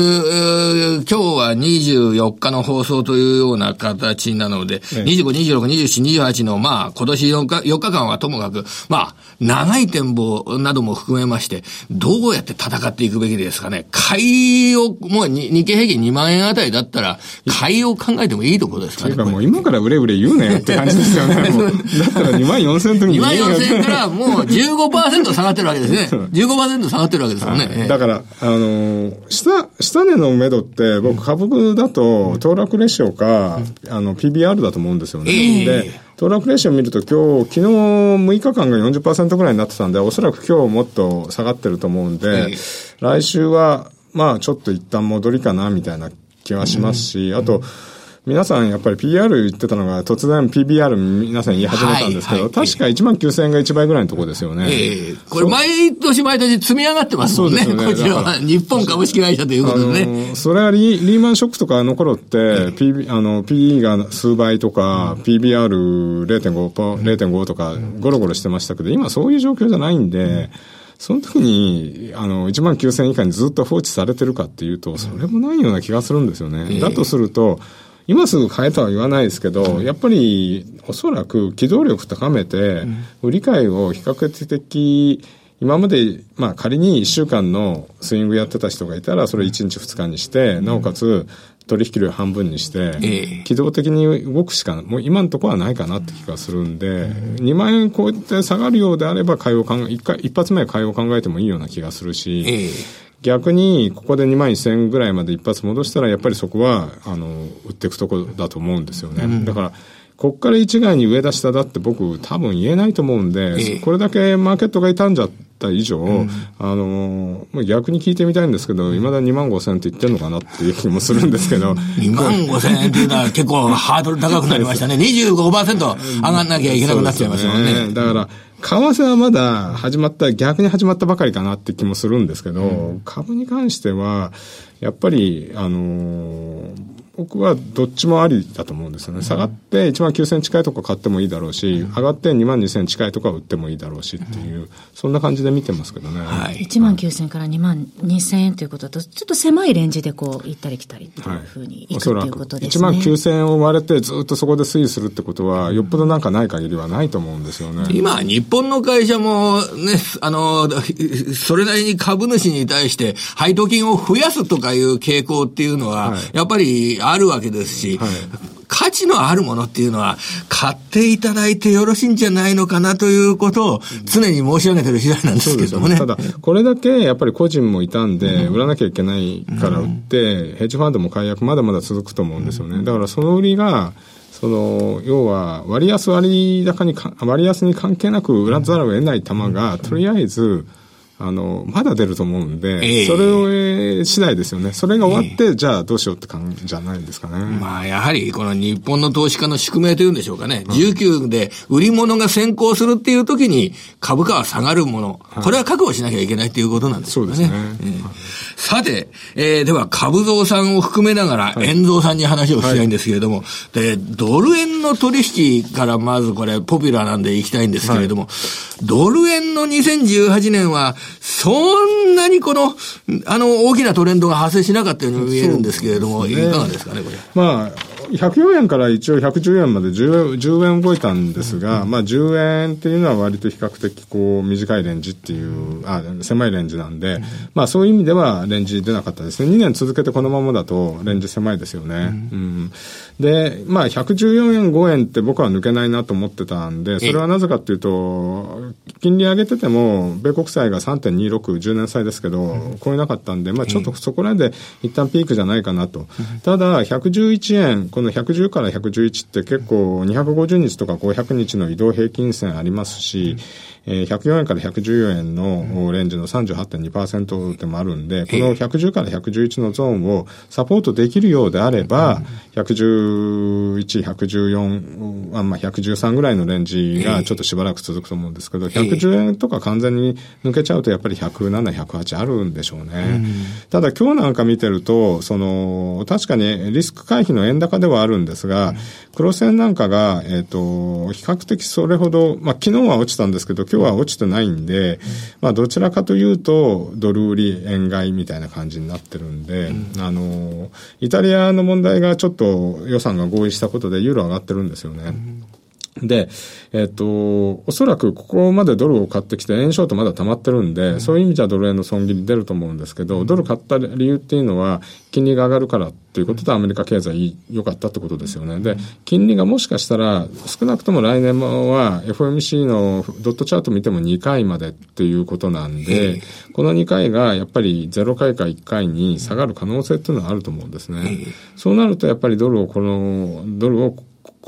今日は24日の放送というような形なので、えー、25、26、27、28の、まあ今年4日 ,4 日間はともかく、まあ、長い展望なども含めまして、どうやって戦っていくべきですかね。買いを、もう日経平均2万円あたりだったら、買いを考えてもいいところですかね。というかもう今から売れ売れ言うなよって感じですよね。だったら2万4000円の時に。2万4000円からもう15%下がってるわけですね。15%下がってるわけですもんね。だから、あのー、下、下値の目処って、僕株だと、騰落レシオか、あの、PBR だと思うんですよね。えー、で、騰落レシオ見ると今日、昨日6日間が40%ぐらいになってたんで、おそらく今日もっと下がってると思うんで、えー、来週は、まあちょっと一旦戻りかな、みたいな気はしますし、あと、皆さんやっぱり PR 言ってたのが突然 PBR 皆さん言い始めたんですけど、はいはい、確か1万9000円が1倍ぐらいのところですよね。ええー、これ毎年毎年積み上がってますもんね。そうですよね。こちらは日本株式会社ということでね。それはリリーマンショックとかの頃って、PB、あの、PE が数倍とか、うん、PBR0.5、0.5とかゴロゴロしてましたけど、今そういう状況じゃないんで、うんその時に、あの、1万9000円以下にずっと放置されてるかっていうと、それもないような気がするんですよね。えー、だとすると、今すぐ買えとは言わないですけど、やっぱりおそらく機動力高めて、売り買いを比較的、今まで、まあ仮に1週間のスイングやってた人がいたら、それ1日2日にして、なおかつ取引量半分にして、機動的に動くしか、もう今のところはないかなって気がするんで、2万円超えて下がるようであれば、買いを考え、一回、一発目買いを考えてもいいような気がするし、逆に、ここで2万1000円ぐらいまで一発戻したら、やっぱりそこは、あの、売っていくとこだと思うんですよね。うん、だから、こっから一概に上だ下だって僕多分言えないと思うんで、ええ、これだけマーケットが傷んじゃった以上、うん、あの、逆に聞いてみたいんですけど、いまだ2万5千って言ってんのかなっていう気もするんですけど。2万5千円っていうのは結構ハードル高くなりましたね。25%上がんなきゃいけなくなっちゃいますもんね。ねだから、為替はまだ始まった、逆に始まったばかりかなって気もするんですけど、うん、株に関しては、やっぱり、あのー、僕はどっちもありだと思うんですよね。下がって1万9000近いとこ買ってもいいだろうし、上がって2万2000近いとか売ってもいいだろうしっていう、そんな感じで見てますけどね。はい、1万9000から2万2000円ということだと、ちょっと狭いレンジでこう行ったり来たりっていうふうにいくということですね。1万9000円を割れてずっとそこで推移するってことは、よっぽどなんかない限りはないと思うんですよね。今、日本の会社もね、あの、それなりに株主に対して配当金を増やすとかいう傾向っていうのは、やっぱりあるわけですし、はい、価値のあるものっていうのは、買っていただいてよろしいんじゃないのかなということを常に申し上げてる次第なんですけどもね。ただ、これだけやっぱり個人もいたんで、売らなきゃいけないから売って、ヘッジファンドも解約まだまだ続くと思うんですよね。だからその売りが、その、要は、割安割高に割安に関係なく売らざるを得ない玉が、とりあえず、あの、まだ出ると思うんで、えー、それを次第ですよね。それが終わって、えー、じゃあどうしようって感じじゃないですかね。まあ、やはり、この日本の投資家の宿命というんでしょうかね。うん、19で売り物が先行するっていう時に株価は下がるもの。これは覚悟しなきゃいけないっていうことなんですね。そうですね。えー、さて、えー、では、株増さんを含めながら、円増さんに話をしたいんですけれども、はい、で、ドル円の取引からまずこれ、ポピュラーなんでいきたいんですけれども、はい、ドル円の2018年は、そんなにこの、あの、大きなトレンドが発生しなかったように見えるんですけれども、ね、いかがですかね、これ。まあ104円から一応110円まで 10, 10円動いたんですが、うん、まあ10円っていうのは割と比較的こう短いレンジっていう、あ、狭いレンジなんで、うん、まあそういう意味ではレンジ出なかったですね。2年続けてこのままだとレンジ狭いですよね。うん、で、まあ114円5円って僕は抜けないなと思ってたんで、それはなぜかっていうと、金利上げてても、米国債が3.26、10年債ですけど、超えなかったんで、まあちょっとそこらで一旦ピークじゃないかなと。ただ、111円、この110から111って結構250日とか500日の移動平均線ありますし、えー、104円から114円のレンジの38.2%でもあるんで、この110から111のゾーンをサポートできるようであれば、111、114、あまあ、113ぐらいのレンジがちょっとしばらく続くと思うんですけど、110円とか完全に抜けちゃうとやっぱり107、108あるんでしょうね。ただ今日なんか見てると、その、確かにリスク回避の円高ではあるんですが、黒線なんかが、えっ、ー、と、比較的それほど、まあ、昨日は落ちたんですけど、今日は落ちてないんで、まあ、どちらかというと、ドル売り円買いみたいな感じになってるんで、あの、イタリアの問題がちょっと予算が合意したことでユーロ上がってるんですよね。で、えっ、と、おそらくここまでドルを買ってきて、円ショートまだ溜まってるんで、うん、そういう意味じゃドル円の損切り出ると思うんですけど、うん、ドル買った理由っていうのは、金利が上がるからっていうことで、アメリカ経済良かったってことですよね。で、金利がもしかしたら、少なくとも来年は FOMC のドットチャート見ても2回までっていうことなんで、この2回がやっぱり0回か1回に下がる可能性っていうのはあると思うんですね。そうなるとやっぱりドルをこの、ドルを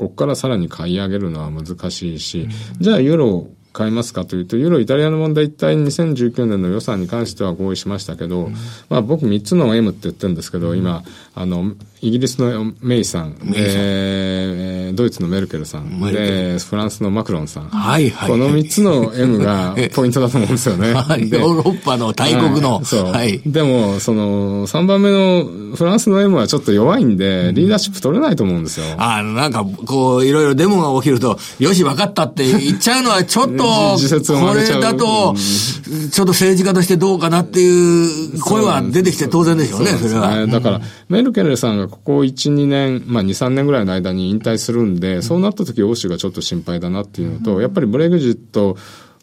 ここからさらに買い上げるのは難しいし、じゃあユーロ買いますかというと、ユーロイタリアの問題一体2019年の予算に関しては合意しましたけど、うん、まあ僕3つの M って言ってるんですけど、うん、今、あの、イギリスのメイさん、えー、ドイツのメルケルさん、で、フランスのマクロンさん。はいはい、この3つの M が ポイントだと思うんですよね。ヨーロッパの大国の。はい、でも、その、3番目のフランスの M はちょっと弱いんで、リーダーシップ取れないと思うんですよ。あの、なんか、こう、いろいろデモが起きると、よし、分かったって言っちゃうのはちょっと、と、これだと、ちょっと政治家としてどうかなっていう声は出てきて当然でしょうね、それは。だから、メルケルさんがここ1、2年、まあ2、3年ぐらいの間に引退するんで、そうなった時欧州がちょっと心配だなっていうのと、やっぱりブレグジット、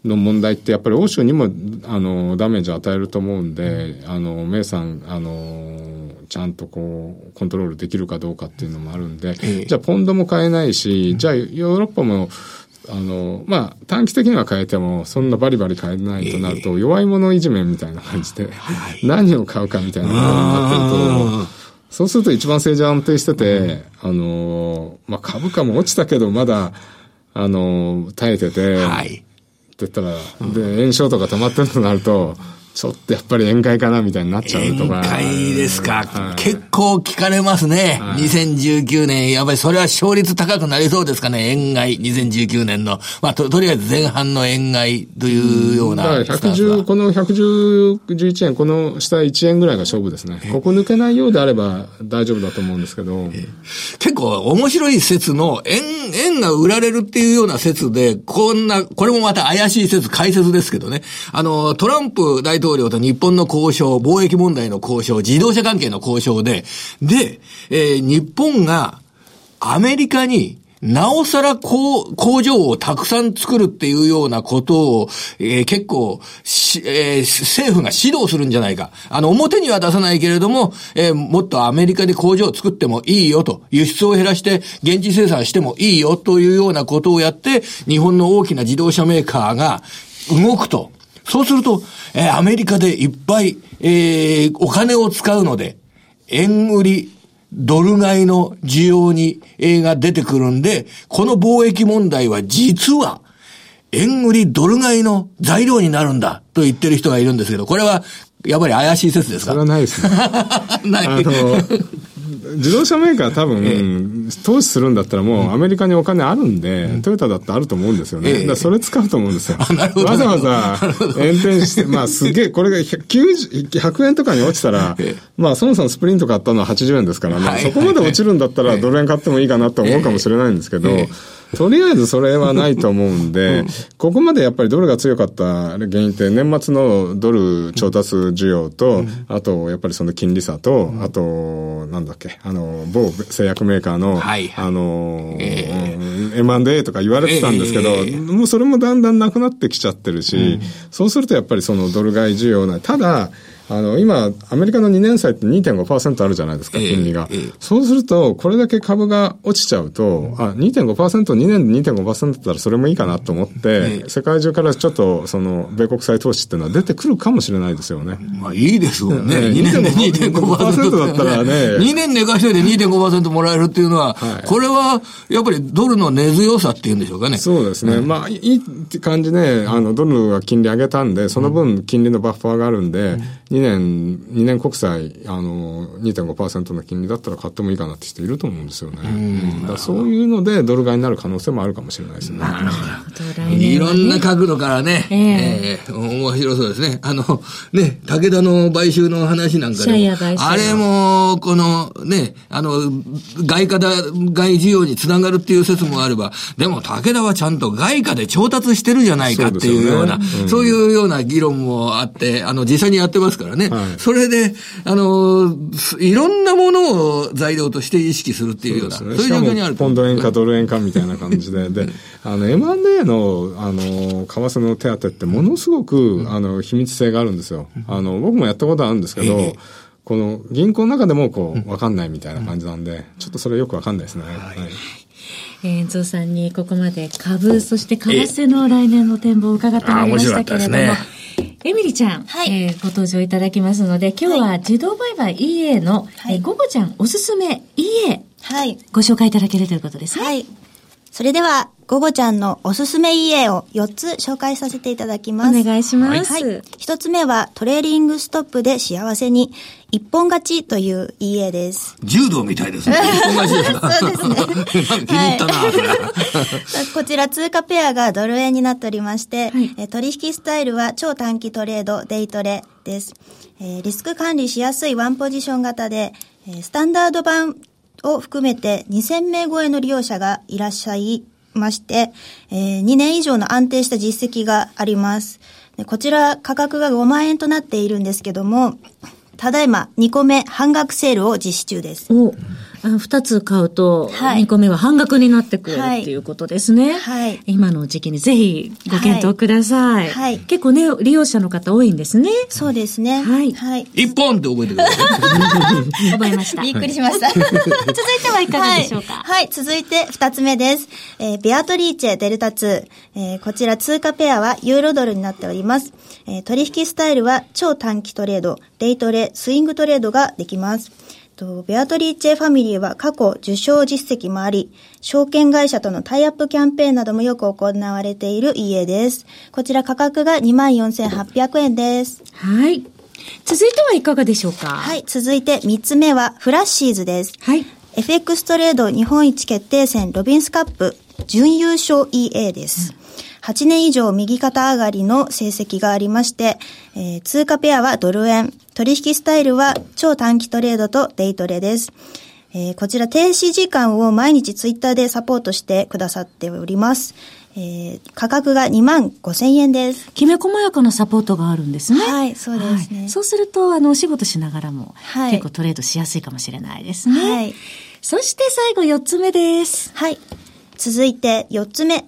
の問題ってやっぱり欧州にもあのダメージ与えると思うんで、あの、メイさん、あの、ちゃんとこう、コントロールできるかどうかっていうのもあるんで、じゃあポンドも買えないし、じゃあヨーロッパもあの、まあ、短期的には変えても、そんなバリバリ変えないとなると、弱い者いじめみたいな感じで、何を買うかみたいなことになってると、そうすると一番政治安定してて、あの、まあ、株価も落ちたけど、まだ、あの、耐えてて、はい、って言ったら、で、炎症とか溜まってるとなると、ちょっとやっぱり宴会かなみたいになっちゃうとか。宴会ですか。はい、結構聞かれますね。はい、2019年、やっぱりそれは勝率高くなりそうですかね。宴会、2019年の。まあ、と、とりあえず前半の宴会というような。だから110、この111円、この下1円ぐらいが勝負ですね。ここ抜けないようであれば大丈夫だと思うんですけど。結構面白い説の、円、円が売られるっていうような説で、こんな、これもまた怪しい説、解説ですけどね。あの、トランプ大統領と日本の交渉、貿易問題の交渉、自動車関係の交渉で、で、えー、日本がアメリカになおさら工工場をたくさん作るっていうようなことを、えー、結構し、えー、政府が指導するんじゃないか。あの、表には出さないけれども、えー、もっとアメリカで工場を作ってもいいよと、輸出を減らして現地生産してもいいよというようなことをやって、日本の大きな自動車メーカーが動くと。そうすると、えー、アメリカでいっぱい、えー、お金を使うので、円売り、ドル買いの需要に、えー、が出てくるんで、この貿易問題は実は、円売りドル買いの材料になるんだと言ってる人がいるんですけど、これはやっぱり怪しい説ですか？それはないですね。ない。あの、自動車メーカー多分、ええ、投資するんだったらもうアメリカにお金あるんで、うん、トヨタだってあると思うんですよね。え、だそれ使うと思うんですよ。わざわざ運転して、まあすげえ、これが 100, 100円とかに落ちたら、まあそもそもスプリント買ったのは80円ですからね、はい、そこまで落ちるんだったらドル円買ってもいいかなと思うかもしれないんですけど、とりあえずそれはないと思うんで、うん、ここまでやっぱりドルが強かった原因って年末のドル調達需要と、うん、あとやっぱりその金利差と、うん、あと、なんだっけ、あの、某製薬メーカーの、はい。はい、あの、えー、M&A とか言われてたんですけど、えー、もうそれもだんだんなくなってきちゃってるし、そうするとやっぱりそのドル買い需要ない。ただ、あの、今、アメリカの2年債って2.5%あるじゃないですか、金利が。えーえー、そうすると、これだけ株が落ちちゃうと、あ、2.5%、2年で2.5%だったらそれもいいかなと思って、えー、世界中からちょっと、その、米国債投資っていうのは出てくるかもしれないですよね。まあ、いいですもんね。2年で2.5%だったらね。2年寝かしといて2.5%もらえるっていうのは、はい、これは、やっぱりドルの根強さっていうんでしょうかね。そうですね。うん、まあ、いいって感じね、あの、ドルが金利上げたんで、その分金利のバッファーがあるんで、うん、2年、2年国債、あの、2.5%の金利だったら買ってもいいかなって人いると思うんですよね。うん。だそういうので、ドル買いになる可能性もあるかもしれないですね。なるほど。いろんな角度からね、えー、えー、面白そうですね。あの、ね、武田の買収の話なんかでも、あれも、この、ね、あの、外貨だ、外需要につながるっていう説もあれば、でも武田はちゃんと外貨で調達してるじゃないかっていうような、そう、ね。うん、そういうような議論もあって、あの、実際にやってますからね。はい、それで、あの、いろんなものを材料として意識するっていうような、そう,、いう状況にあるポンド円かドル円かみたいな感じで、で、あの、M&A の、あの、為替の手当ってものすごく、あの、秘密性があるんですよ。あの、僕もやったことあるんですけど、この銀行の中でもこう、わかんないみたいな感じなんで、ちょっとそれよくわかんないですね。はい。えー、ゾウさんにここまで株、そして為替の来年の展望を伺ってまいりましたけれども、エミリちゃん、はい、えー、ご登場いただきますので、今日は自動売買 EA の、はい、えー、ゴゴちゃんおすすめ EA、はい、ご紹介いただけるということですね。はい。それでは、ゴゴちゃんのおすすめ EA を4つ紹介させていただきます。お願いします。はい。1つ目は、トレーリングストップで幸せに、一本勝ちという EA です。柔道みたいですね。一本勝ちですかそうですね。気に入ったな、はい、こちら通貨ペアがドル円になっておりまして、はい、取引スタイルは超短期トレード、デイトレです。えー、リスク管理しやすいワンポジション型で、スタンダード版を含めて2000名超えの利用者がいらっしゃいまして、えー、2年以上の安定した実績があります。こちら価格が5万円となっているんですけども、ただいま2個目半額セールを実施中です。お二つ買うと、2個目は半額になってくる、はい、っていうことですね。はい。今の時期にぜひご検討ください。はい。結構ね、利用者の方多いんですね。そうですね。はい。はい。一本って覚えてください。覚えました。びっくりしました。続いてはいかがでしょうか、はい、はい。続いて二つ目です。えー、ベアトリーチェデルタ2。えー、こちら通貨ペアはユーロドルになっております。えー、取引スタイルは超短期トレード、デイトレ、スイングトレードができます。と、ベアトリーチェファミリーは過去受賞実績もあり、証券会社とのタイアップキャンペーンなどもよく行われている家です。こちら価格が24,800円です。はい。続いてはいかがでしょうか？はい。続いて3つ目はフラッシーズです。はい。FX トレード日本一決定戦ロビンスカップ準優勝 EA です。うん8年以上右肩上がりの成績がありまして、えー、通貨ペアはドル円、取引スタイルは超短期トレードとデイトレです。えー、こちら停止時間を毎日ツイッターでサポートしてくださっております。えー、価格が2万5千円です。きめ細やかなサポートがあるんですね。はい、そうですね。はい、そうすると、あの、お仕事しながらも、はい、結構トレードしやすいかもしれないですね。はい。そして最後4つ目です。はい。続いて4つ目。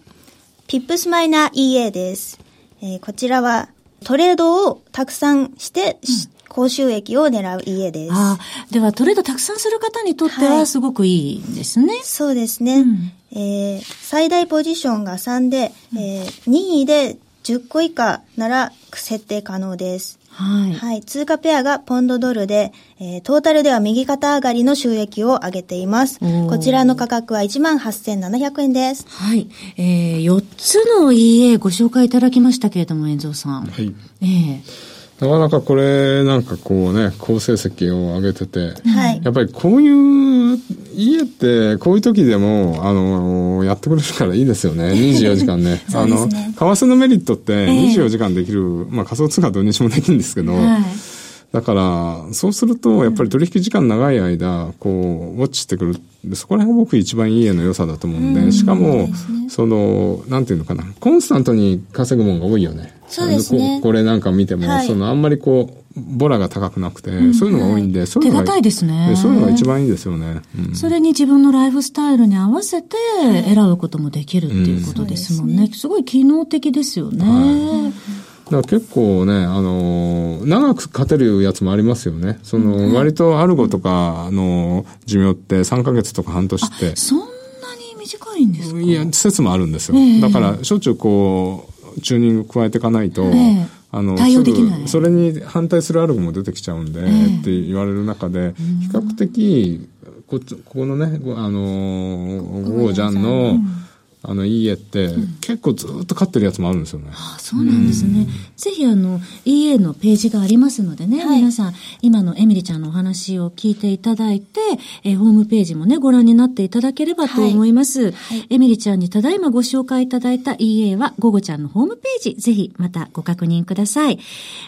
ピップスマイナー EA です。えー、こちらはトレードをたくさんして、うん高収益を狙う EA です。ああ、ではトレードたくさんする方にとってはすごくいいんですね。はい、そうですね、うん、えー、最大ポジションが3で、えー、任意で10個以下なら設定可能です。はい。はい。通貨ペアがポンドドルで、えー、トータルでは右肩上がりの収益を上げています。こちらの価格は18,700円です。はい。えー、4つの EA ご紹介いただきましたけれども、遠蔵さん。はい。ええーなかなかこれなんかこうね、好成績を上げてて、はい、やっぱりこういう家ってこういう時でも、あの、やってくれるからいいですよね。24時間ね。ねあの、為替のメリットって24時間できる、えー、まあ仮想通貨土日もできるんですけど、はいだから、そうすると、やっぱり取引時間長い間、こう、ウォッチしてくる。そこら辺が僕一番いい絵の良さだと思うんで、しかも、その、なんていうのかな、コンスタントに稼ぐものが多いよね。そうですね。これなんか見ても、その、あんまりこう、ボラが高くなくて、そういうのが多いんで、そういうのが。いですね。そういうのが一番いいですよね。それに自分のライフスタイルに合わせて選ぶこともできるっていうことですもんね。すごい機能的ですよね。だから結構ね、あのー、長く勝てるやつもありますよね。その、割とアルゴとかの寿命って3ヶ月とか半年って。そんなに短いんですか？いや、説もあるんですよ。えー、だから、しょっちゅうこう、チューニング加えていかないと、えーあの、対応できない。それに反対するアルゴも出てきちゃうんで、えー、って言われる中で、比較的、こここのね、あのー、ゴージャンの、あの、EA って、結構ずっと飼ってるやつもあるんですよね。ああそうなんですね。うん、ぜひ、あの、EA のページがありますのでね、はい、皆さん、今のエミリちゃんのお話を聞いていただいて、えー、ホームページもね、ご覧になっていただければと思います。はいはい、エミリちゃんにただいまご紹介いただいた EA は、ゴゴちゃんのホームページ、ぜひ、またご確認ください。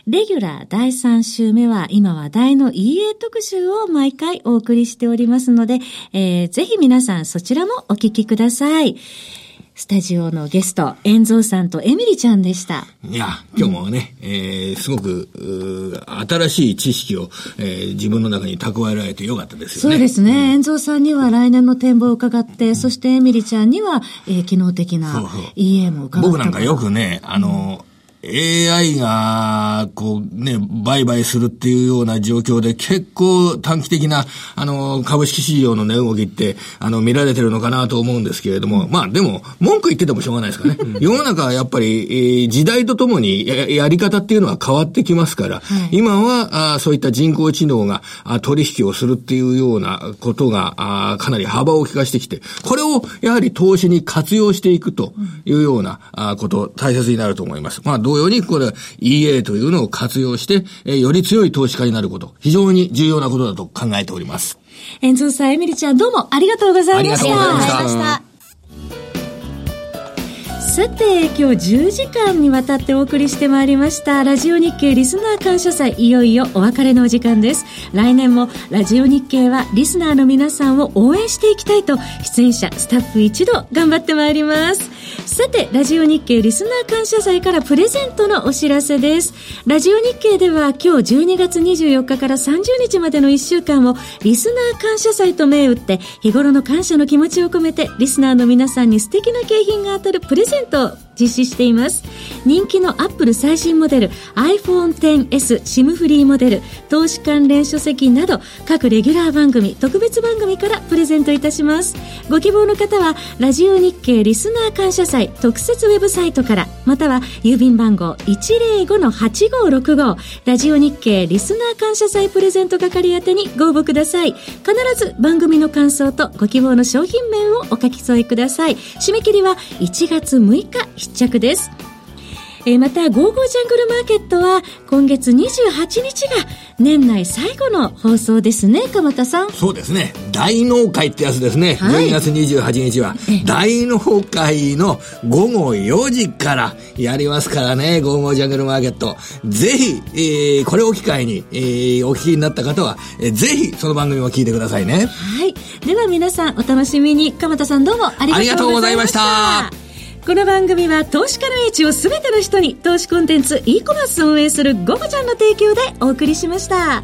レギュラー第3週目は、今話題の EA 特集を毎回お送りしておりますので、えー、ぜひ皆さんそちらもお聞きください。スタジオのゲスト、遠蔵さんとエミリちゃんでした。いや、今日もね、うん、えー、すごく、新しい知識を、えー、自分の中に蓄えられてよかったですよね。そうですね。遠、蔵、さんには来年の展望を伺って、うん、そしてエミリちゃんには、えー、機能的な EA も伺って。僕なんかよくね、あの、うん AI が、こうね、売買するっていうような状況で結構短期的な、あの、株式市場の値動きって、あの、見られてるのかなと思うんですけれども、まあでも、文句言っててもしょうがないですかね。世の中はやっぱり、えー、時代とともにややり方っていうのは変わってきますから、はい、今はあそういった人工知能があ取引をするっていうようなことがあかなり幅を利かしてきて、これをやはり投資に活用していくというようなあこと、大切になると思います。まあ同様に、これ、EA というのを活用して、えー、より強い投資家になること、非常に重要なことだと考えております。エンゾーさん、エミリちゃん、どうもありがとうございました。ありがとうございました。さて、今日10時間にわたってお送りしてまいりました、ラジオ日経リスナー感謝祭、いよいよお別れのお時間です。来年もラジオ日経はリスナーの皆さんを応援していきたいと、出演者、スタッフ一同頑張ってまいります。さて、ラジオ日経リスナー感謝祭からプレゼントのお知らせです。ラジオ日経では今日12月24日から30日までの1週間をリスナー感謝祭と銘打って日頃の感謝の気持ちを込めてリスナーの皆さんに素敵な景品が当たるプレゼントト。実施しています。人気のアップル最新モデル iPhone XS SIM フリーモデル投資関連書籍など各レギュラー番組特別番組からプレゼントいたします。ご希望の方はラジオ日経リスナー感謝祭特設ウェブサイトからまたは郵便番号105-8565ラジオ日経リスナー感謝祭プレゼント係宛てにご応募ください。必ず番組の感想とご希望の商品名をお書き添えください。締め切りは1月6日必着ですえー、また、ゴーゴージャングルマーケットは、今月28日が年内最後の放送ですね、鎌田さん。そうですね。大納会ってやつですね。はい、12月28日は、大納会の午後4時からやりますからね、ゴーゴージャングルマーケット。ぜひ、えー、これを機会に、えー、お聞きになった方は、えー、ぜひ、その番組も聞いてくださいね。はい。では皆さん、お楽しみに。鎌田さんどうもありがとうございました。この番組は投資家の位置を全ての人に投資コンテンツ e コマースを運営するゴゴちゃんの提供でお送りしました。